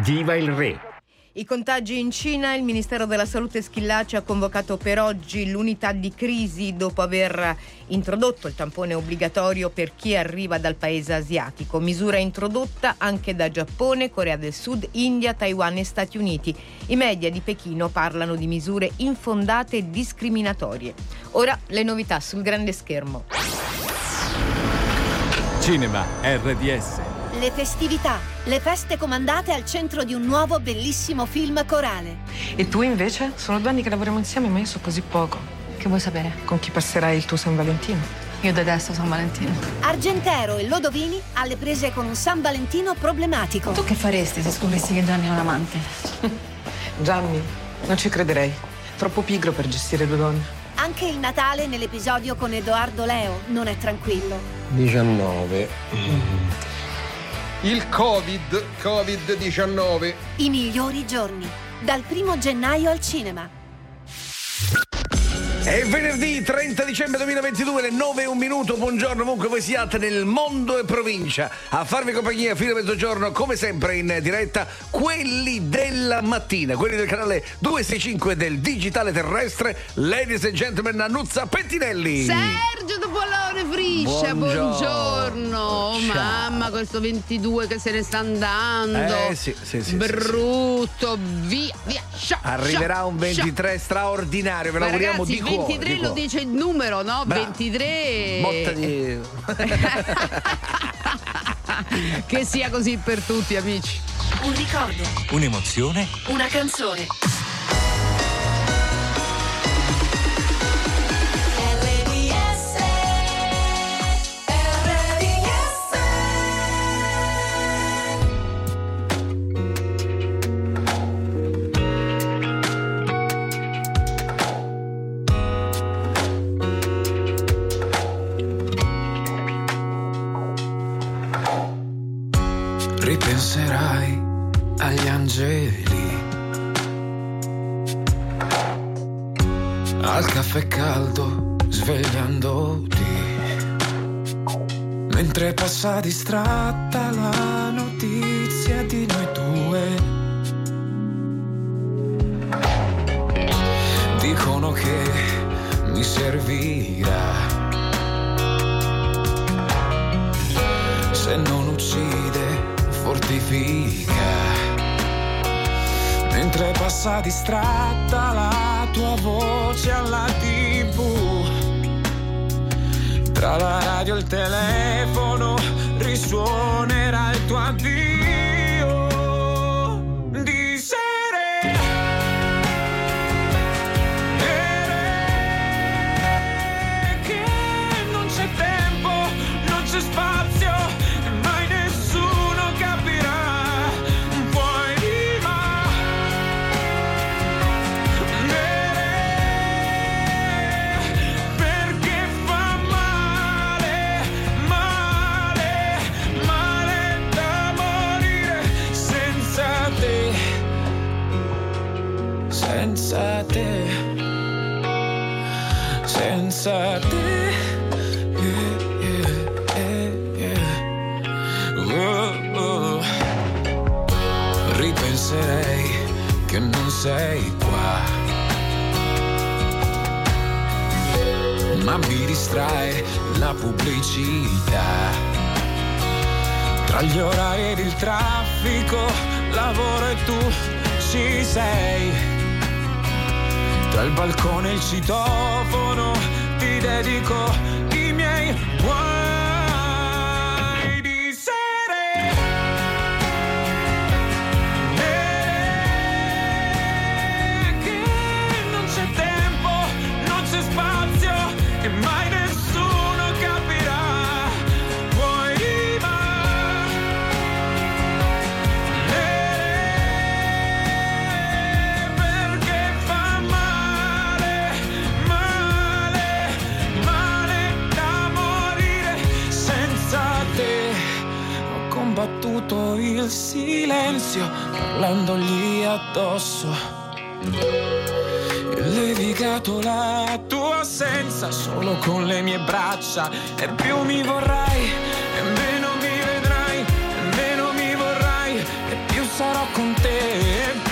Viva il re! I contagi in Cina, il Ministero della Salute Schillaci ha convocato per oggi l'unità di crisi dopo aver introdotto il tampone obbligatorio per chi arriva dal paese asiatico, misura introdotta anche da Giappone, Corea del Sud, India, Taiwan e Stati Uniti. I media di Pechino parlano di misure infondate e discriminatorie. Ora le novità sul grande schermo. Cinema RDS le festività, le feste comandate al centro di un nuovo bellissimo film corale. E tu invece? Sono due anni che lavoriamo insieme, ma io so così poco. Che vuoi sapere? Con chi passerai il tuo San Valentino? Io detesto San Valentino. Argentero e Lodovini alle prese con un San Valentino problematico. Tu che faresti se scoprissi che Gianni è un amante? Gianni, non ci crederei. Troppo pigro per gestire due donne. Anche il Natale nell'episodio con Edoardo Leo non è tranquillo. 19. Mm. Il Covid, Covid-19. I migliori giorni, dal primo gennaio al cinema. È venerdì 30 dicembre 2022, le 9 e un minuto. Buongiorno, comunque voi siate nel mondo e provincia. A farvi compagnia fino a mezzogiorno, come sempre in diretta, quelli della mattina, quelli del canale 265 del digitale terrestre. Ladies and gentlemen, Annuzza Pettinelli. Sergio Topolone Friscia, buongiorno. buongiorno. Oh, mamma, questo 22 che se ne sta andando. Eh sì, sì, sì. Brutto, via, via. Scià, Arriverà un 23 scià. straordinario, ve lo auguriamo di cuore. 23 di lo cuore. dice il numero, no? Bravo. 23. Botta di... che sia così per tutti, amici. Un ricordo, Un'emozione? una canzone. Passa distratta la notizia di noi due. Dicono che mi servirà. Se non uccide, fortifica. Mentre passa distratta la tua voce alla tv. Tra la radio e il telefono risuonerà il tuo addio. Ripenserei che non sei qua. Ma mi distrae la pubblicità. Tra gli orari ed il traffico, lavoro e tu ci sei. Tra il balcone e il citofono ti dedico i miei guai tutto il silenzio parlandogli addosso. E levigato la tua assenza solo con le mie braccia e più mi vorrai e meno mi vedrai e meno mi vorrai e più sarò con te.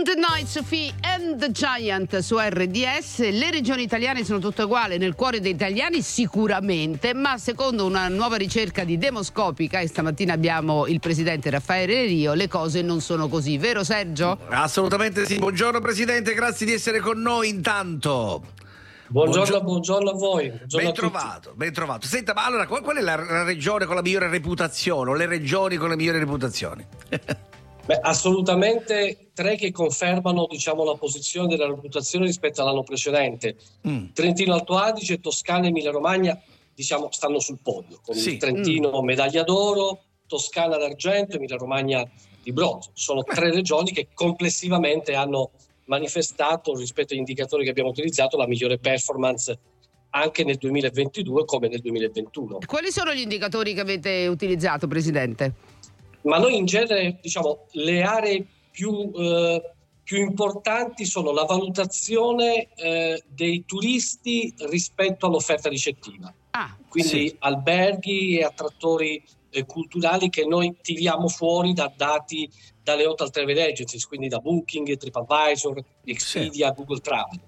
On the Night Sophie and the Giant su RDS. Le regioni italiane sono tutte uguali nel cuore degli italiani sicuramente, ma secondo una nuova ricerca di Demoscopica, e stamattina abbiamo il presidente Raffaele Rio, le cose non sono così, vero Sergio? Assolutamente sì. Buongiorno presidente, grazie di essere con noi intanto. Buongiorno, buongiorno, a voi. Buongiorno ben, trovato, ben trovato. Senta, ma allora qual, è la regione con la migliore reputazione o le regioni con la migliore reputazione? Beh, assolutamente tre che confermano diciamo, la posizione della reputazione rispetto all'anno precedente. Mm. Trentino Alto Adige, Toscana e Emilia Romagna diciamo, stanno sul podio, con sì. Trentino mm. medaglia d'oro, Toscana d'argento, e Emilia Romagna di bronzo. Sono tre regioni che complessivamente hanno manifestato rispetto agli indicatori che abbiamo utilizzato la migliore performance anche nel 2022 come nel 2021. Quali sono gli indicatori che avete utilizzato, Presidente? Ma noi in genere, diciamo, le aree più, eh, più importanti sono la valutazione eh, dei turisti rispetto all'offerta ricettiva. Ah, Quindi Sì. alberghi e attrattori eh, culturali che noi tiriamo fuori da dati dalle hotel travel agencies, quindi da Booking, TripAdvisor, Expedia, Google Travel.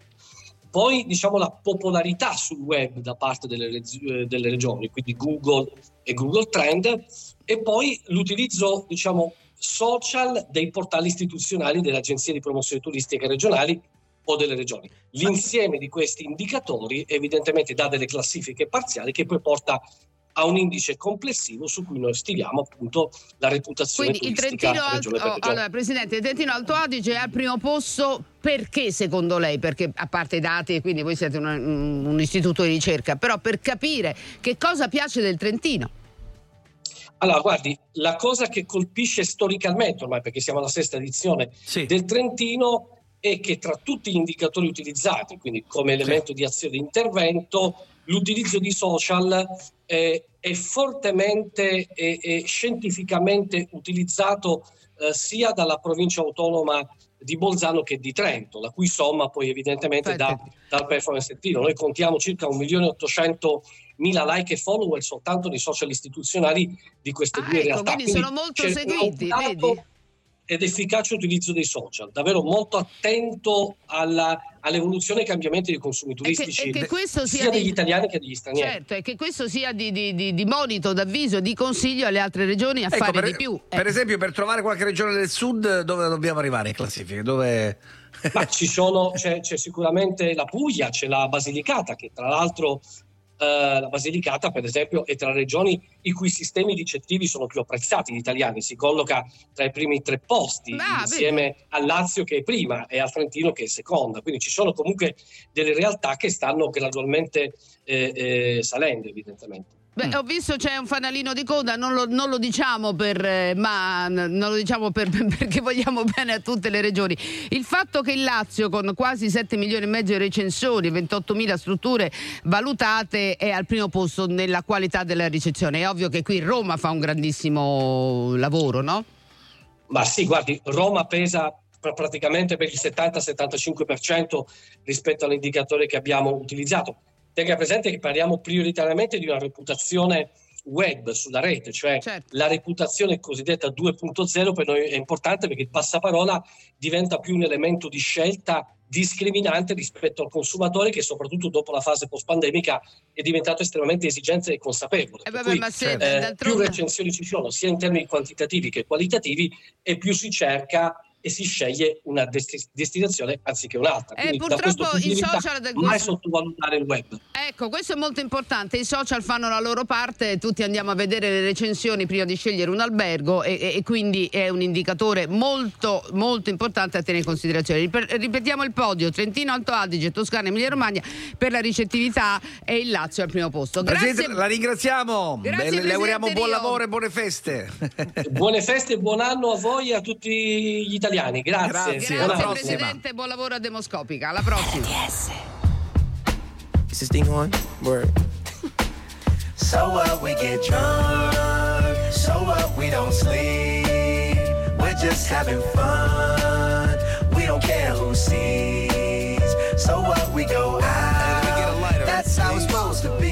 Poi diciamo la popolarità sul web da parte delle, eh, delle regioni, quindi Google e Google Trend, e poi l'utilizzo diciamo social dei portali istituzionali delle agenzie di promozione turistica regionali o delle regioni. L'insieme di questi indicatori evidentemente dà delle classifiche parziali che poi porta a un indice complessivo su cui noi stiliamo appunto la reputazione Quindi il Trentino Alto, regione per oh, allora, Presidente, il Trentino Alto Adige è al primo posto perché secondo lei? Perché a parte i dati, quindi voi siete un, un istituto di ricerca, però per capire che cosa piace del Trentino. Allora, guardi, la cosa che colpisce storicamente, ormai perché siamo alla sesta edizione Sì. del Trentino, è che tra tutti gli indicatori utilizzati, quindi come elemento di azione di intervento, l'utilizzo di social eh, è fortemente e, e scientificamente utilizzato eh, sia dalla provincia autonoma di Bolzano che di Trento, la cui somma poi evidentemente dà dal performance Trentino. Noi contiamo circa 1.800.000 like e follower soltanto nei social istituzionali di queste Ah, due ecco, realtà. quindi sono molto seguiti, vedi? Ed efficace utilizzo dei social, davvero molto attento alla- all'evoluzione e ai cambiamenti dei consumi turistici e che questo sia sia di- degli italiani che degli stranieri. Certo, e che questo sia di, di- di- di monito, d'avviso, di consiglio alle altre regioni a Ecco, fare per, di più. per esempio, per trovare qualche regione del sud, dove dobbiamo arrivare in classifica? Dove... Ma ci sono, c'è, c'è sicuramente la Puglia, c'è la Basilicata, che tra l'altro eh, la Basilicata, per esempio, è tra le regioni i cui sistemi ricettivi sono più apprezzati dagli italiani. Si colloca tra i primi tre posti, Ah, insieme al Lazio che è prima e al Trentino che è seconda. Quindi ci sono comunque delle realtà che stanno gradualmente eh, eh, salendo, evidentemente. Beh, ho visto c'è un fanalino di coda, non lo, non lo diciamo per, eh, ma non lo diciamo per- perché vogliamo bene a tutte le regioni. Il fatto che il Lazio, con quasi 7 milioni e mezzo di recensori, 28 mila strutture valutate, è al primo posto nella qualità della ricezione. È ovvio che qui Roma fa un grandissimo lavoro, no? Ma sì, guardi, Roma pesa pr- praticamente per il 70-75% rispetto all'indicatore che abbiamo utilizzato. Tenga presente che parliamo prioritariamente di una reputazione web sulla rete, cioè la reputazione cosiddetta 2.0 per noi è importante perché il passaparola diventa più un elemento di scelta discriminante rispetto al consumatore che soprattutto dopo la fase post-pandemica è diventato estremamente esigente e consapevole. Per vabbè, cui, ma se, eh, più recensioni ci sono sia in termini quantitativi che qualitativi e più si cerca e si sceglie una desti- destinazione anziché un'altra. Eh, Quindi purtroppo i social da mai sottovalutare il web. Ecco, questo è molto importante. I social fanno la loro parte, tutti andiamo a vedere le recensioni prima di scegliere un albergo e, e- e quindi è un indicatore molto, molto importante a tenere in considerazione. Rip- ripetiamo il podio: Trentino, Alto Adige, Toscana, Emilia Romagna per la ricettività e il Lazio al primo posto. Grazie. Presidente, la ringraziamo. Grazie, le, le auguriamo buon lavoro e buone feste. Buone feste e buon anno a voi e a tutti gli italiani. Grazie. Grazie, Grazie, prossima. Presidente, buon lavoro a Demoscopica. Alla prossima. Is this thing on? Word. So what we get drunk, so what we don't sleep. We're just having fun. We don't care who sees. So what we go out. That's how it's supposed to be.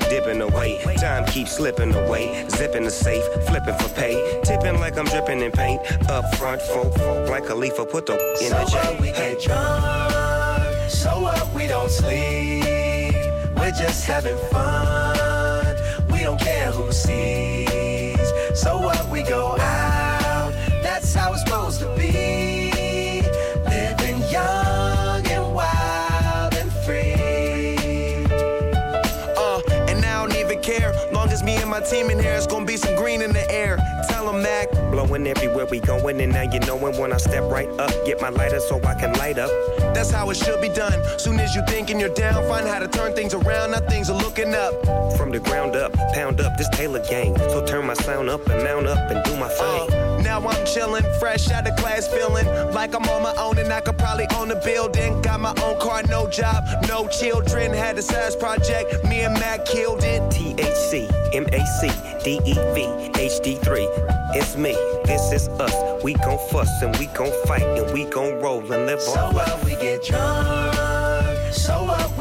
dipping away. Time keeps slipping away. Zipping the safe, flipping for pay. Tipping like I'm dripping in paint. Up front, folk, folk like a leaf, put the in So the J. what we get drunk, so what we don't sleep. We're just having fun. We don't care who sees. So what we go out, that's how it's supposed to be. My team in here, it's gonna be some green in the air. Tell 'em, Mac. Blowing everywhere we going, and now you knowin' when I step right up. Get my lighter so I can light up. That's how it should be done. Soon as you thinking you're down, find how to turn things around. Now things are looking up. From the ground up, pound up this Taylor gang. So turn my sound up and mount up and do my thing. Uh, now I'm chillin', fresh out of class, feeling like I'm on my own and I could probably own a building. Got my own car, no job, no children. Had a size project, me and Mac killed it. THC, MAC, DEV, HD3. It's me, this is us. We gon' fuss and we gon' fight and we gon' roll and live So on what we get drunk, so what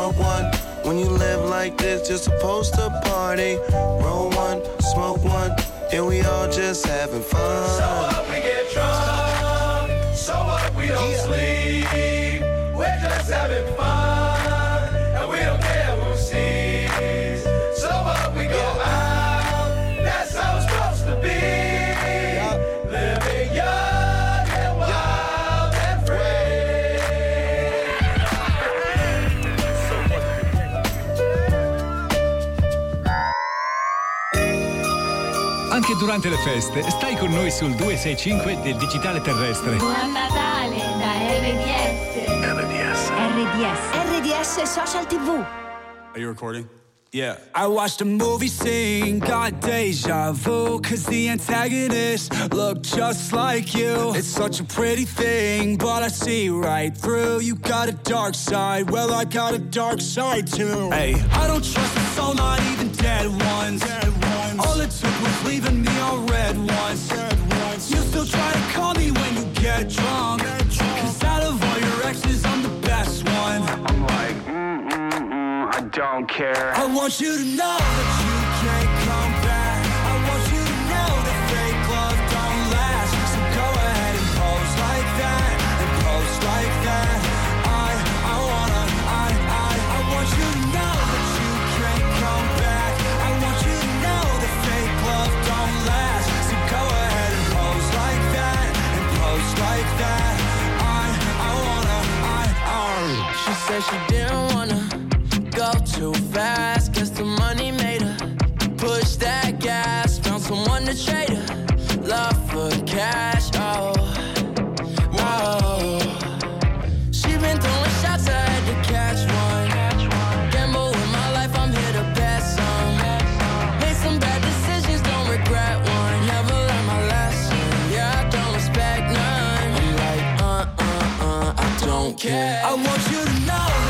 smoke one. When you live like this, you're supposed to party. Roll one, smoke one, and we all just having fun. So what we get drunk, so what we don't sleep. We're just having fun, durante le feste, stai con noi sul 265 del digitale terrestre. Buon Natale da RDS. RDS. RDS. RDS Social TV. Are you recording? Yeah. I watched a movie scene, got deja vu, cause the antagonist looked just like you. It's such a pretty thing, but I see right through. You got a dark side, well, I got a dark side too. Hey, I don't trust a soul, not even dead ones. All it took was leaving me on red ones. You still try to call me when you get drunk. Cause out of all your exes, I'm the best one. I'm like, I don't care. I want you to know that you said she didn't wanna go too fast. Guess the money made her push that gas. Found someone to trade her love for cash. Don't care. I want you to know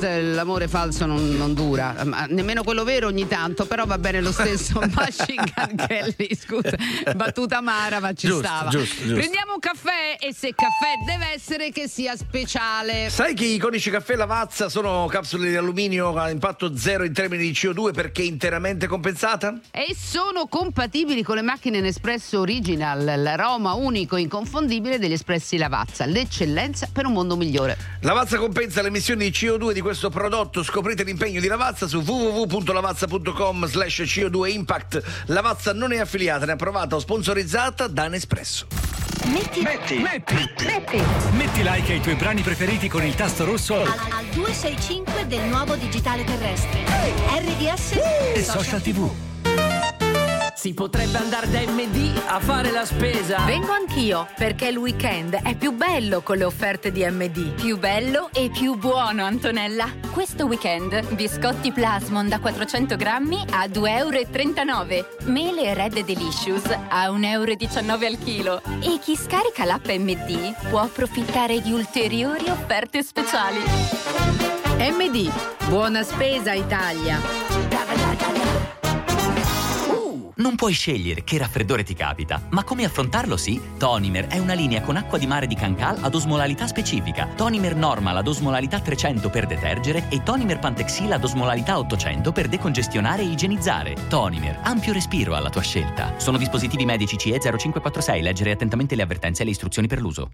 l'amore falso non, non dura, ma nemmeno quello vero ogni tanto, però va bene lo stesso. Machine Gun Kelly, scusa, battuta amara, ma ci Giusto, stava. giusto, giusto. Prendiamo un caffè e se caffè deve essere che sia speciale. Sai che i iconici caffè Lavazza sono capsule di alluminio a impatto zero in termini di CO2 perché interamente compensata? E sono compatibili con le macchine Nespresso Original, l'aroma unico e inconfondibile degli espressi Lavazza, l'eccellenza per un mondo migliore. Lavazza compensa le emissioni di CO2 di questo prodotto. Scoprite l'impegno di Lavazza su www.lavazza.com slash CO2 Impact. Lavazza non è affiliata, né approvata o sponsorizzata da Nespresso. Metti, metti, metti, metti like ai tuoi brani preferiti con il tasto rosso al, al 265 del nuovo digitale terrestre. RDS e social tv. Si potrebbe andare da MD a fare la spesa. Vengo anch'io, perché il weekend è più bello con le offerte di MD. Più bello e più buono, Antonella. Questo weekend, biscotti Plasmon da 400 grammi a 2,39 euro. Mele e Red Delicious a 1,19 euro al chilo. E chi scarica l'app MD può approfittare di ulteriori offerte speciali. MD, buona spesa Italia. Non puoi scegliere che raffreddore ti capita, ma come affrontarlo sì? Tonimer è una linea con acqua di mare di Cancal ad osmolarità specifica. Tonimer Normal ad osmolarità 300 per detergere e Tonimer Pantexil ad osmolarità 800 per decongestionare e igienizzare. Tonimer, ampio respiro alla tua scelta. Sono dispositivi medici CE 0546. Leggere attentamente le avvertenze e le istruzioni per l'uso.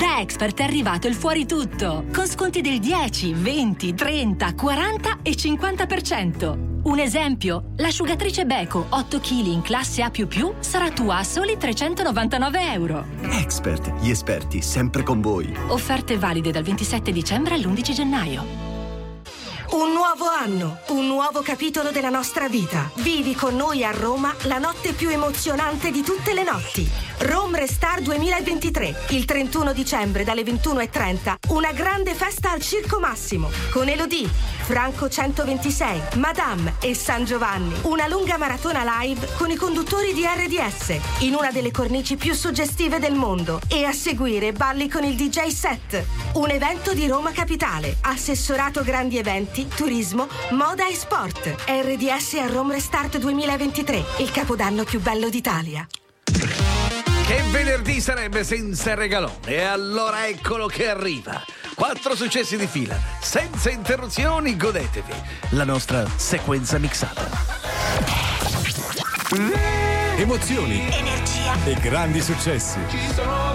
Da Expert è arrivato il fuori tutto, con sconti del 10, 20, 30, 40 e 50%. Un esempio, l'asciugatrice Beko 8 kg in classe A++ sarà tua a soli 399 euro. Expert, gli esperti sempre con voi. Offerte valide dal 27 dicembre all'11 gennaio. Un nuovo anno, un nuovo capitolo della nostra vita. Vivi con noi a Roma la notte più emozionante di tutte le notti. Rome Restar 2023, il 31 dicembre dalle 21.30, una grande festa al Circo Massimo, con Elodie, Franco 126, Madame e San Giovanni. Una lunga maratona live con i conduttori di RDS, in una delle cornici più suggestive del mondo. E a seguire balli con il DJ set. Un evento di Roma Capitale, assessorato grandi eventi, turismo, moda e sport. RDS a Rome Restart 2023, il capodanno più bello d'Italia. Che venerdì sarebbe senza regalone? E allora eccolo che arriva. Quattro successi di fila, senza interruzioni, godetevi la nostra sequenza mixata. Emozioni, energia e grandi successi. Solo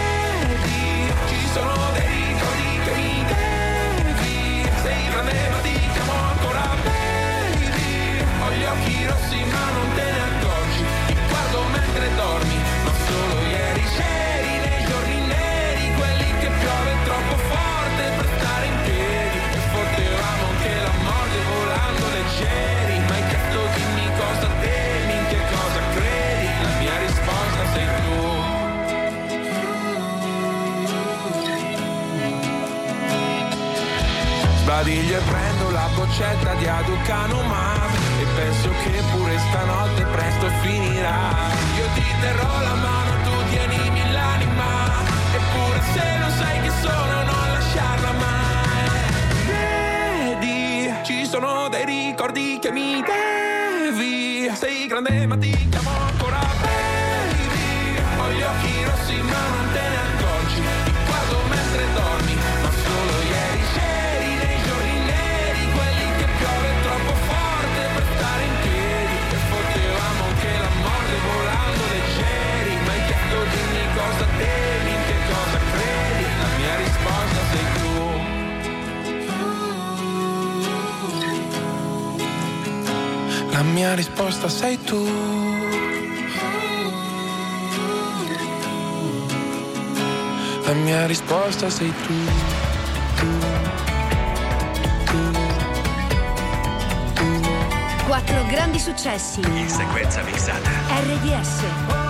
risposta sei tu, tu, tu, tu. Quattro grandi successi. In sequenza mixata. RDS.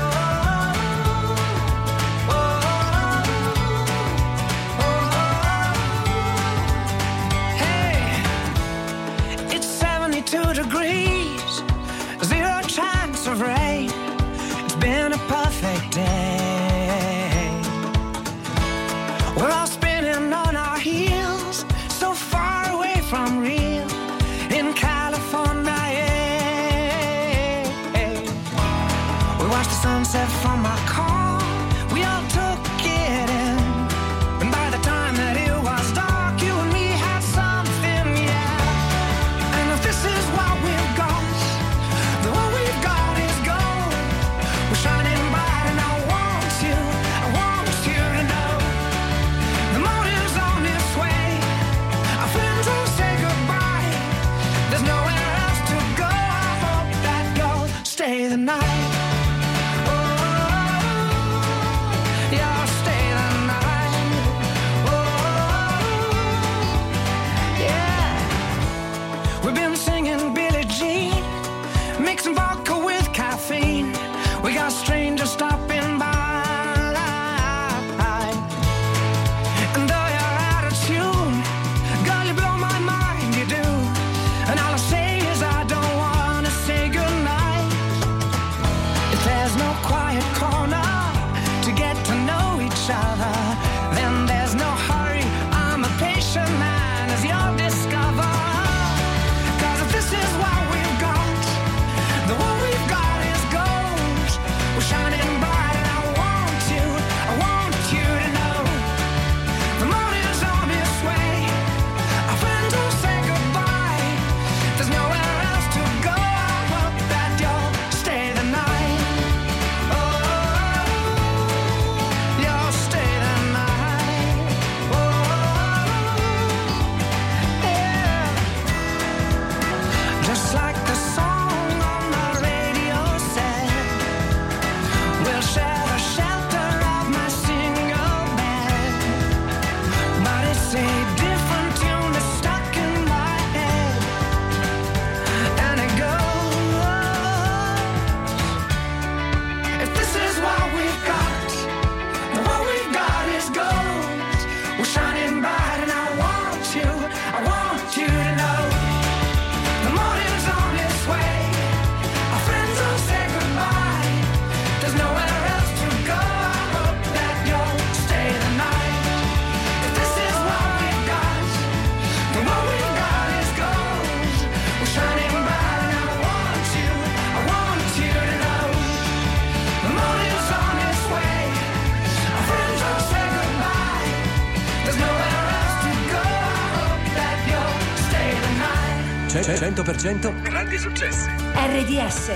100% grandi successi. RDS.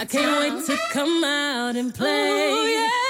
I can't wait to come out and play. Ooh, yeah.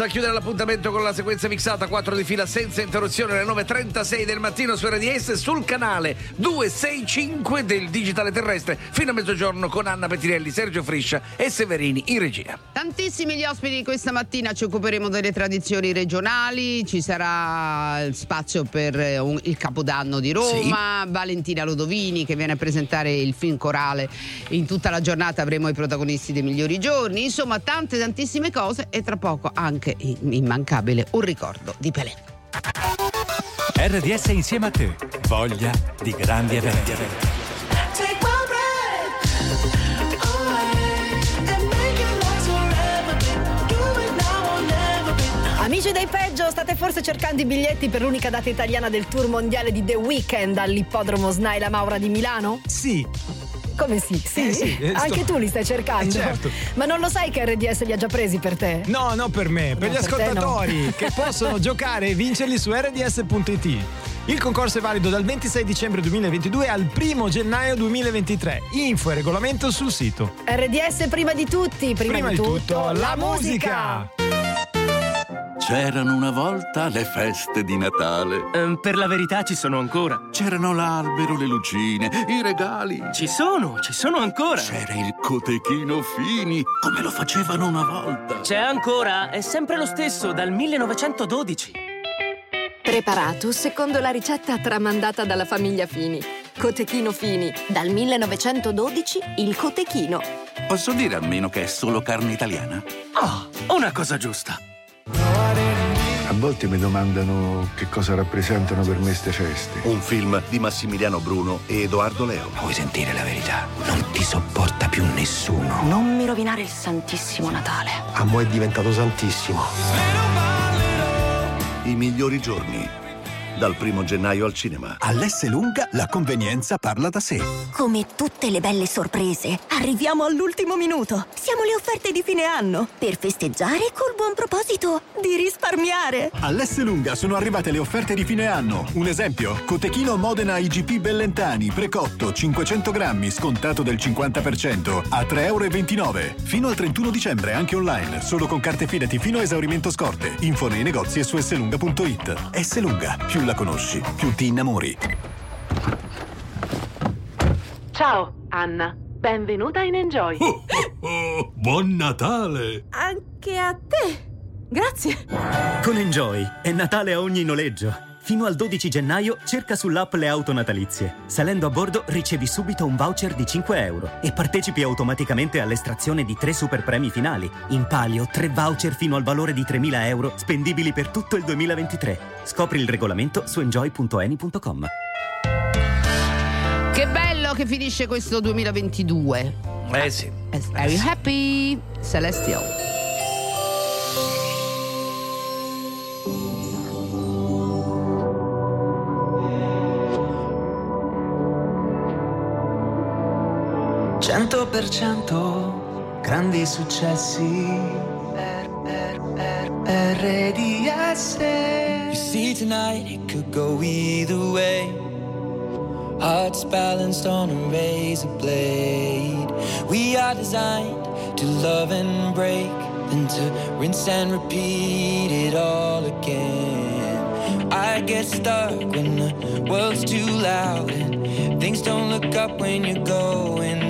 A chiudere l'appuntamento con la sequenza mixata 4 di fila senza interruzione alle 9.36 del mattino su RDS sul canale 265 del Digitale Terrestre. Fino a mezzogiorno con Anna Pettinelli, Sergio Friscia e Severini in regia. Tantissimi gli ospiti questa mattina, ci occuperemo delle tradizioni regionali, ci sarà spazio per eh, il Capodanno di Roma, Valentina Lodovini che viene a presentare il film corale. In tutta la giornata, avremo i protagonisti dei migliori giorni, insomma tante tantissime cose e tra poco anche immancabile un ricordo di Pelé. RDS insieme a te. Voglia di grandi eventi. Amici dei peggio, state forse cercando i biglietti per l'unica data italiana del tour mondiale di The Weeknd all'ippodromo Snaila Maura di Milano? Sì. Come sì? Sì? Eh sì, eh, Anche sto- tu li stai cercando? Eh, certo. Ma non lo sai che RDS li ha già presi per te? No, no per me, per No, gli per te no. ascoltatori che possono giocare e vincerli su rds.it. Il concorso è valido dal 26 dicembre 2022 al 1 gennaio 2023. Info e regolamento sul sito. RDS prima di tutti, prima, Prima di tutto, la musica. C'erano una volta le feste di Natale. Ehm, per la verità ci sono ancora. C'erano l'albero, le lucine, i regali. Ci sono, ci sono ancora. C'era il cotechino Fini, come lo facevano una volta. C'è ancora, è sempre lo stesso, dal 1912. Preparato secondo la ricetta tramandata dalla famiglia Fini. Cotechino Fini. Dal 1912 il cotechino. Posso dire almeno che è solo carne italiana? Oh, una cosa giusta. A volte mi domandano che cosa rappresentano per me queste feste. Un film di Massimiliano Bruno e Edoardo Leo. Vuoi sentire la verità? Non ti sopporta più nessuno. Non mi rovinare il Santissimo Natale. A mo' è diventato santissimo. I migliori giorni. Dal primo gennaio al cinema. All'S lunga la convenienza parla da sé. Come tutte le belle sorprese, arriviamo all'ultimo minuto. Siamo le offerte di fine anno per festeggiare col buon proposito di risparmiare. All'S lunga sono arrivate le offerte di fine anno. Un esempio: Cotechino Modena IGP Bellentani, precotto 500 grammi, scontato del 50% a 3,29 euro. Fino al 31 dicembre, anche online, solo con carte fidati fino a esaurimento scorte. Info nei negozi e su slunga.it. S lunga, più la conosci, più ti innamori. Ciao, Anna. Benvenuta in Enjoy. Oh, buon Natale! Anche a te. Grazie. Con Enjoy è Natale a ogni noleggio. Fino al 12 gennaio cerca sull'app le auto natalizie. Salendo a bordo ricevi subito un voucher di 5 euro e partecipi automaticamente all'estrazione di tre super premi finali. In palio tre voucher fino al valore di 3.000 euro spendibili per tutto il 2023. Scopri il regolamento su enjoy.eni.com. Che bello che finisce questo 2022. Eh sì. Are you happy? Celestial. Cento per cento grandi successi RDS You see tonight it could go either way. Hearts balanced on a razor blade. We are designed to love and break, then to rinse and repeat it all again. I get stuck when the world's too loud and things don't look up when you're going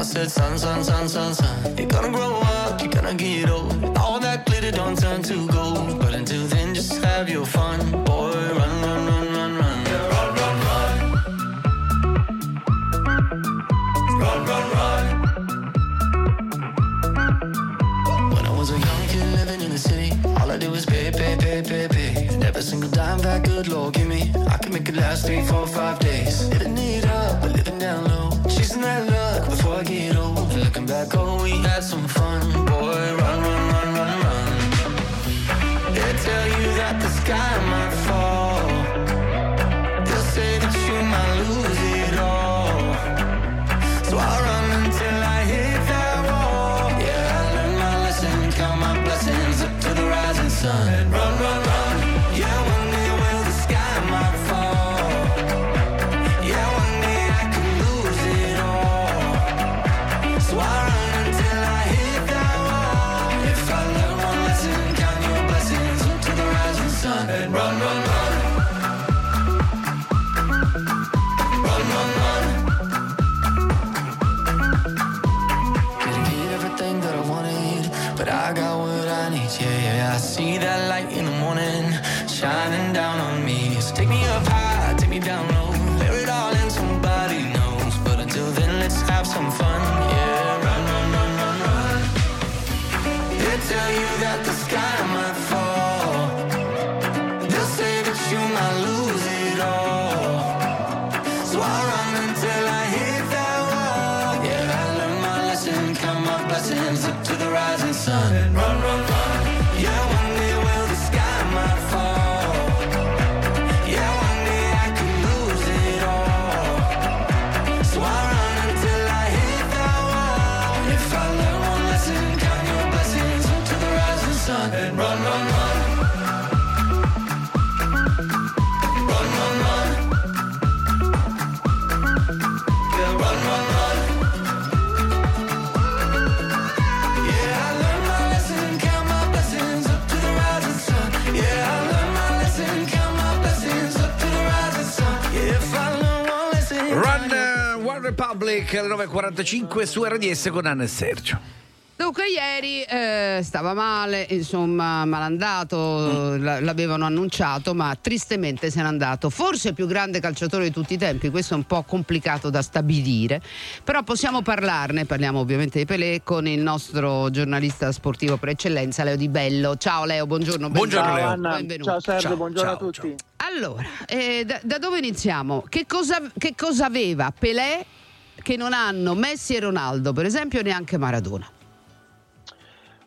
mama said, son, son, son, son, son. You're gonna grow up, you're gonna get old. All that glitter don't turn to gold. But until then, just have your fun. Boy, run, run, run. that good Lord give me. I can make it last three, four, five days. Living it up, but living down low. Chasing that love. Looking back, oh, we had some fun, boy. Run, run, run, run, run. They tell you that the sky might fall. you that the sky. Sonic alle 9.45 su RDS con Anna e Sergio. Dunque ieri eh, stava male, insomma malandato, mm. l'avevano annunciato ma tristemente se n'è andato. Forse il più grande calciatore di tutti i tempi, questo è un po' complicato da stabilire, però possiamo parlarne, parliamo ovviamente di Pelé con il nostro giornalista sportivo per eccellenza Leo Di Bello. Ciao Leo, buongiorno. Buongiorno ciao, Leo. Anna. Benvenuto. Ciao Sergio, ciao, buongiorno ciao, a tutti. Allora, eh, da, da, dove iniziamo? Che cosa, che cosa aveva Pelé che non hanno Messi e Ronaldo, per esempio, neanche Maradona?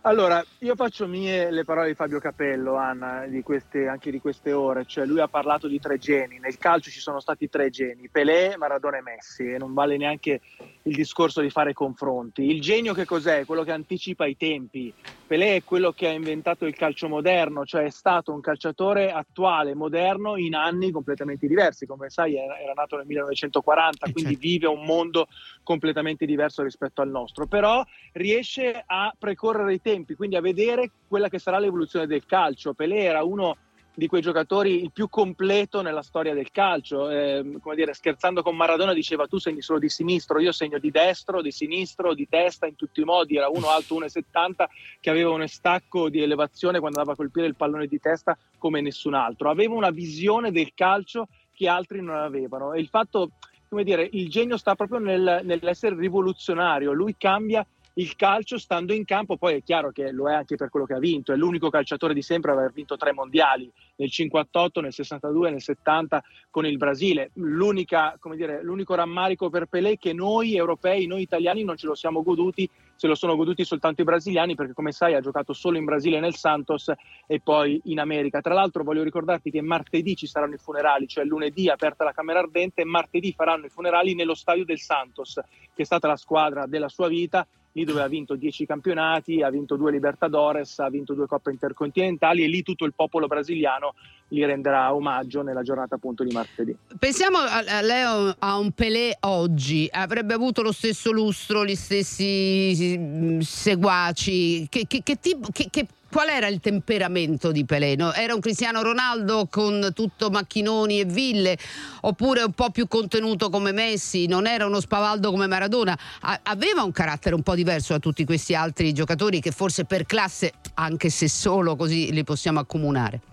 Allora, io faccio mie le parole di Fabio Capello, Anna, di queste, anche di queste ore, cioè lui ha parlato di tre geni, nel calcio ci sono stati tre geni, Pelé, Maradona e Messi, e non vale neanche il discorso di fare confronti. Il genio che cos'è? Quello che anticipa i tempi. Pelé è quello che ha inventato il calcio moderno, cioè è stato un calciatore attuale, moderno, in anni completamente diversi. Come sai era, era nato nel 1940, quindi vive un mondo completamente diverso rispetto al nostro, però riesce a precorrere i tempi, quindi a vedere quella che sarà l'evoluzione del calcio. Pelé era uno di quei giocatori il più completo nella storia del calcio. Eh, come dire, scherzando con Maradona diceva tu segni solo di sinistro, io segno di destro, di sinistro, di testa, in tutti i modi. Era uno alto 1,70 che aveva un stacco di elevazione quando andava a colpire il pallone di testa come nessun altro. Aveva una visione del calcio che altri non avevano e il fatto, come dire, il genio sta proprio nel- nell'essere rivoluzionario. Lui cambia il calcio stando in campo, poi è chiaro che lo è anche per quello che ha vinto, è l'unico calciatore di sempre ad aver vinto tre mondiali, nel 58, nel 62 nel 70 con il Brasile. L'unica, come dire, l'unico rammarico per Pelé è che noi europei, noi italiani non ce lo siamo goduti, se lo sono goduti soltanto i brasiliani perché come sai ha giocato solo in Brasile nel Santos e poi in America. Tra l'altro voglio ricordarti che martedì ci saranno i funerali, cioè lunedì aperta la Camera Ardente e martedì faranno i funerali nello stadio del Santos, che è stata la squadra della sua vita lì dove ha vinto 10 campionati, ha vinto due Libertadores, ha vinto due coppe intercontinentali e lì tutto il popolo brasiliano gli renderà omaggio nella giornata appunto di martedì. Pensiamo a, a Leo a un Pelé oggi, avrebbe avuto lo stesso lustro, gli stessi mm, seguaci. Che, che- che tipo, che- qual era il temperamento di Pelé? no? Era un Cristiano Ronaldo con tutto macchinoni e ville, oppure un po' più contenuto come Messi? Non era uno spavaldo come Maradona? A- aveva un carattere un po' diverso da tutti questi altri giocatori che forse per classe, anche se solo così, li possiamo accomunare.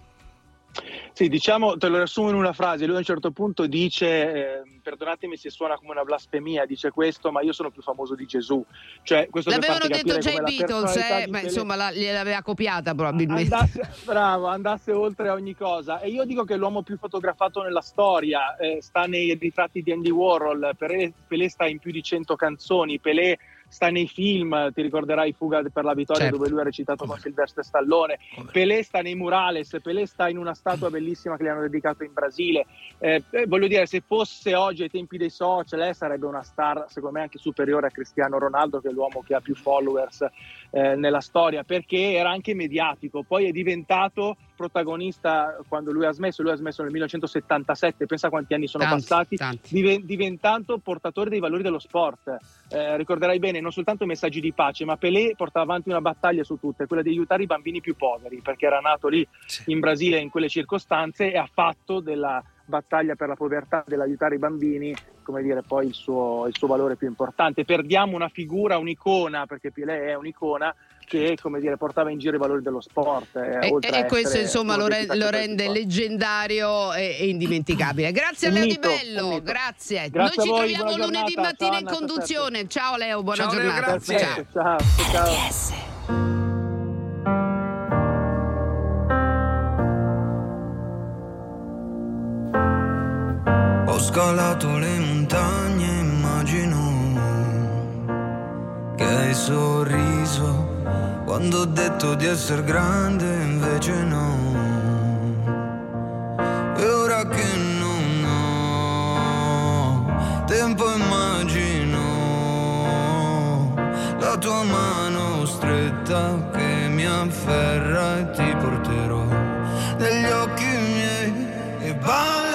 Sì, diciamo, te lo riassumo in una frase, lui a un certo punto dice, eh, perdonatemi se suona come una blasfemia, dice questo, ma io sono più famoso di Gesù. Cioè, L'avevano detto già i Beatles, eh, Pelé- insomma la- gliel'aveva copiata probabilmente. Andasse, bravo, andasse oltre ogni cosa. E io dico che l'uomo più fotografato nella storia, eh, sta nei ritratti di Andy Warhol, Pelé, Pelé sta in più di 100 canzoni, Pelé sta nei film, ti ricorderai Fuga per la vittoria Certo. dove lui ha recitato con Silvestre Stallone, Pelé sta nei murales, Pelé sta in una statua bellissima che gli hanno dedicato in Brasile. Eh, eh, voglio dire, se fosse oggi ai tempi dei social, eh, sarebbe una star secondo me anche superiore a Cristiano Ronaldo, che è l'uomo che ha più followers eh, nella storia, perché era anche mediatico, poi è diventato protagonista quando lui ha smesso, lui ha smesso nel 1977, pensa quanti anni sono Tanti, passati, tanti. diven- diventando portatore dei valori dello sport. Eh, ricorderai bene, non soltanto messaggi di pace, ma Pelé portava avanti una battaglia su tutte, quella di aiutare i bambini più poveri, perché era nato lì in Brasile in quelle circostanze e ha fatto della battaglia per la povertà, dell'aiutare i bambini, come dire, poi il suo, il suo valore più importante. Perdiamo una figura, un'icona, perché Pelé è un'icona, che come dire, portava in giro i valori dello sport. eh, E, e questo insomma lo, re- lo rende leggendario e, e indimenticabile. Grazie a Leo mito, Di Bello, grazie. Grazie Noi ci voi, troviamo lunedì giornata. mattina Ciao, in Anna, conduzione. Ciao Leo, buona Ciao, Leo, giornata. grazie. Ciao. Ciao, ciao. Ho scalato le montagne, immagino che hai sorriso quando ho detto di essere grande, invece no. E ora che non ho tempo, immagino la tua mano stretta che mi afferra e ti porterò negli occhi miei e ballerò,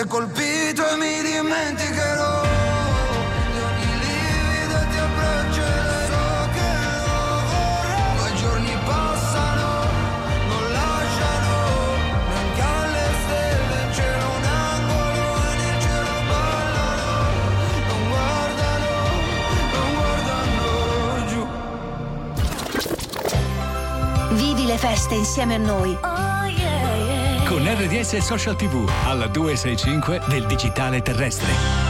sei colpito e mi dimenticherò. Di ogni livido ti abbraccerei So che lo i giorni passano, non lasciano. Neanche alle stelle in un angolo E nel cielo ballano. Non guardano, non guardano giù. Vivi le feste insieme a noi. RDS Social TV alla 265 del digitale terrestre.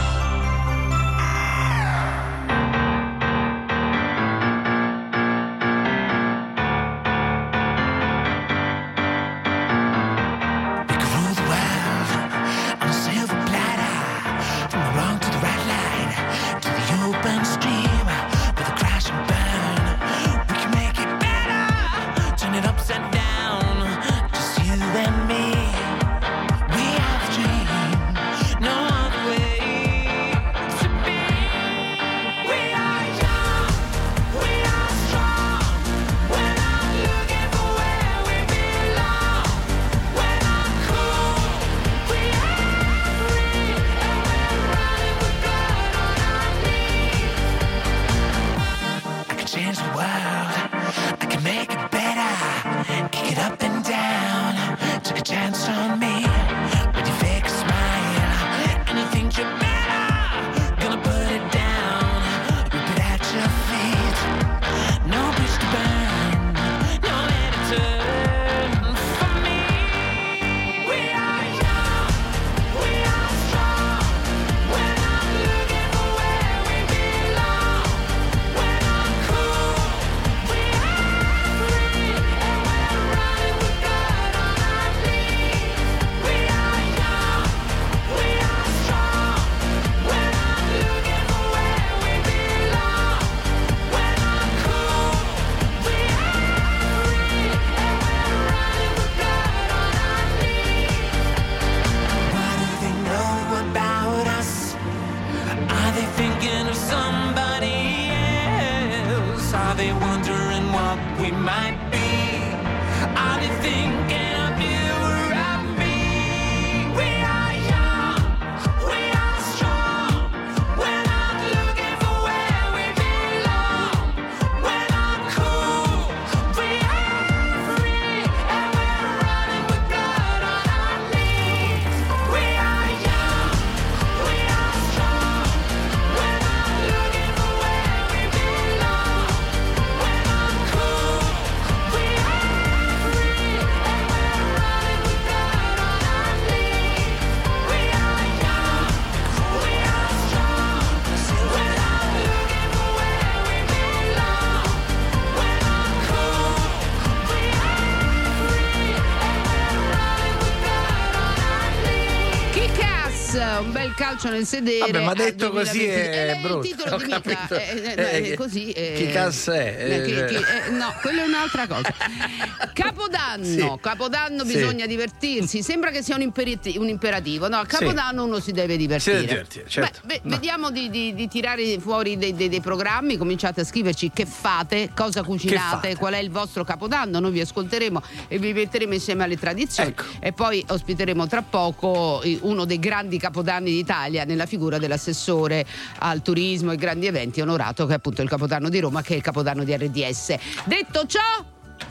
Calcio nel sedere. Vabbè, ma detto così 2020. è Eh, brutto, Il titolo di mica, capito. eh, eh, è così. eh, chi cazzo è? no, quello è un'altra cosa. Capodanno, Sì. Capodanno Sì. bisogna divertirsi. Sembra che sia un, imperati- un imperativo. No, a Sì. Capodanno uno si deve divertire. Si deve divertire, certo. Beh, No. Vediamo di, di- di tirare fuori dei, dei- dei programmi. Cominciate a scriverci che fate, cosa cucinate, fate? qual è il vostro Capodanno. Noi vi ascolteremo e vi metteremo insieme alle tradizioni. Ecco. E poi ospiteremo tra poco uno dei grandi capodanni d'Italia nella figura dell'assessore al turismo e grandi eventi onorato che è appunto il Capodanno di Roma che è il Capodanno di RDS. Detto ciò,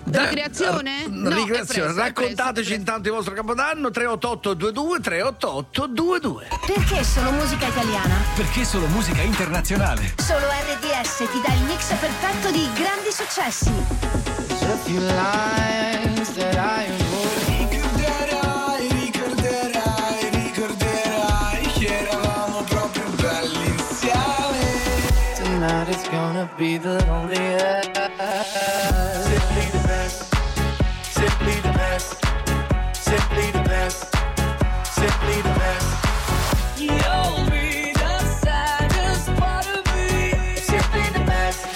ricreazione? No, ricreazione. presto, Raccontateci intanto il vostro capodanno 388 22 388 22. Perché solo musica italiana? Perché solo musica internazionale. Solo RDS ti dà il mix perfetto di grandi successi. Tonight is gonna be the loneliest. Simply the best, simply the best, simply the best, simply the best. You'll be the saddest part of me. Simply the best.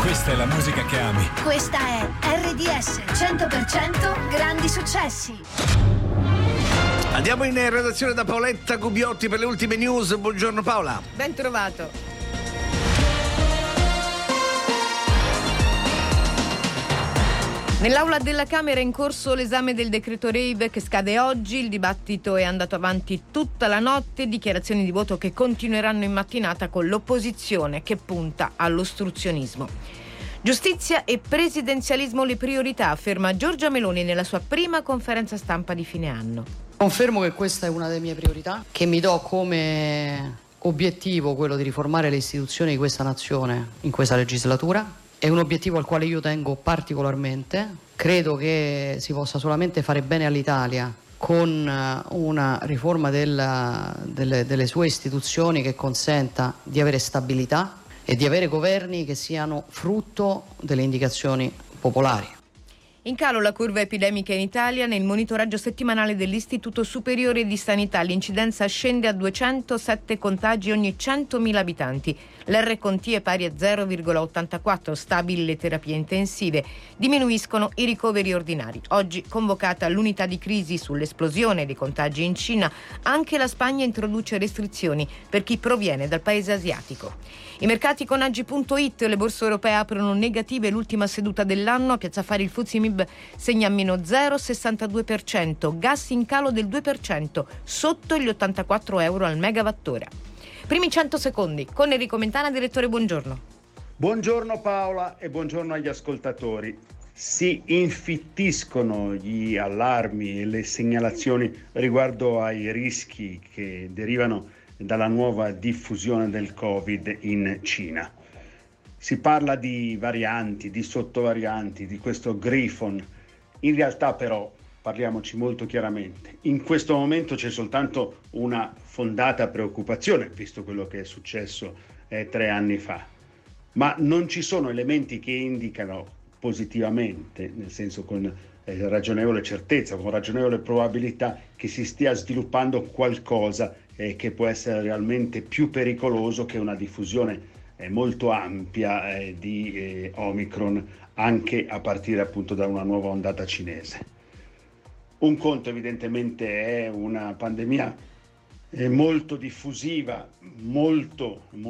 Questa è la musica che ami. Questa è RDS 100% grandi successi. Andiamo in redazione da Paoletta Gubiotti per le ultime news. Buongiorno Paola. Ben trovato. Nell'aula della Camera è in corso l'esame del decreto Rave che scade oggi, il dibattito è andato avanti tutta la notte, dichiarazioni di voto che continueranno in mattinata con l'opposizione che punta all'ostruzionismo. Giustizia e presidenzialismo le priorità, afferma Giorgia Meloni nella sua prima conferenza stampa di fine anno. Confermo che questa è una delle mie priorità, che mi do come obiettivo quello di riformare le istituzioni di questa nazione in questa legislatura. È un obiettivo al quale io tengo particolarmente. Credo che si possa solamente fare bene all'Italia con eh, una riforma della- delle, delle sue istituzioni che consenta di avere stabilità e di avere governi che siano frutto delle indicazioni popolari. In calo la curva epidemica in Italia, nel monitoraggio settimanale dell'Istituto Superiore di Sanità l'incidenza scende a 207 contagi ogni 100.000 abitanti. L'R-Conti è pari a 0,84, stabili le terapie intensive, diminuiscono i ricoveri ordinari. Oggi convocata l'unità di crisi sull'esplosione dei contagi in Cina, anche la Spagna introduce restrizioni per chi proviene dal paese asiatico. I mercati con Agi.it, le borse europee aprono negative l'ultima seduta dell'anno, a Piazza Affari il Fuzzi Mib segna meno 0,62%, gas in calo del 2%, sotto gli 84 euro al megawattora. Primi 100 secondi con Enrico Mentana, direttore, buongiorno. Buongiorno Paola e buongiorno agli ascoltatori. Si infittiscono gli allarmi e le segnalazioni riguardo ai rischi che derivano dalla nuova diffusione del Covid in Cina. Si parla di varianti, di sottovarianti, di questo Griffon. In realtà però, parliamoci molto chiaramente, in questo momento c'è soltanto una fondata preoccupazione, visto quello che è successo eh, tre anni fa ma non ci sono elementi che indicano positivamente, nel senso con eh, ragionevole certezza, con ragionevole probabilità che si stia sviluppando qualcosa eh, che può essere realmente più pericoloso che una diffusione molto ampia eh, di eh, Omicron, anche a partire appunto da una nuova ondata cinese. Un conto evidentemente è una pandemia eh, molto diffusiva, molto, molto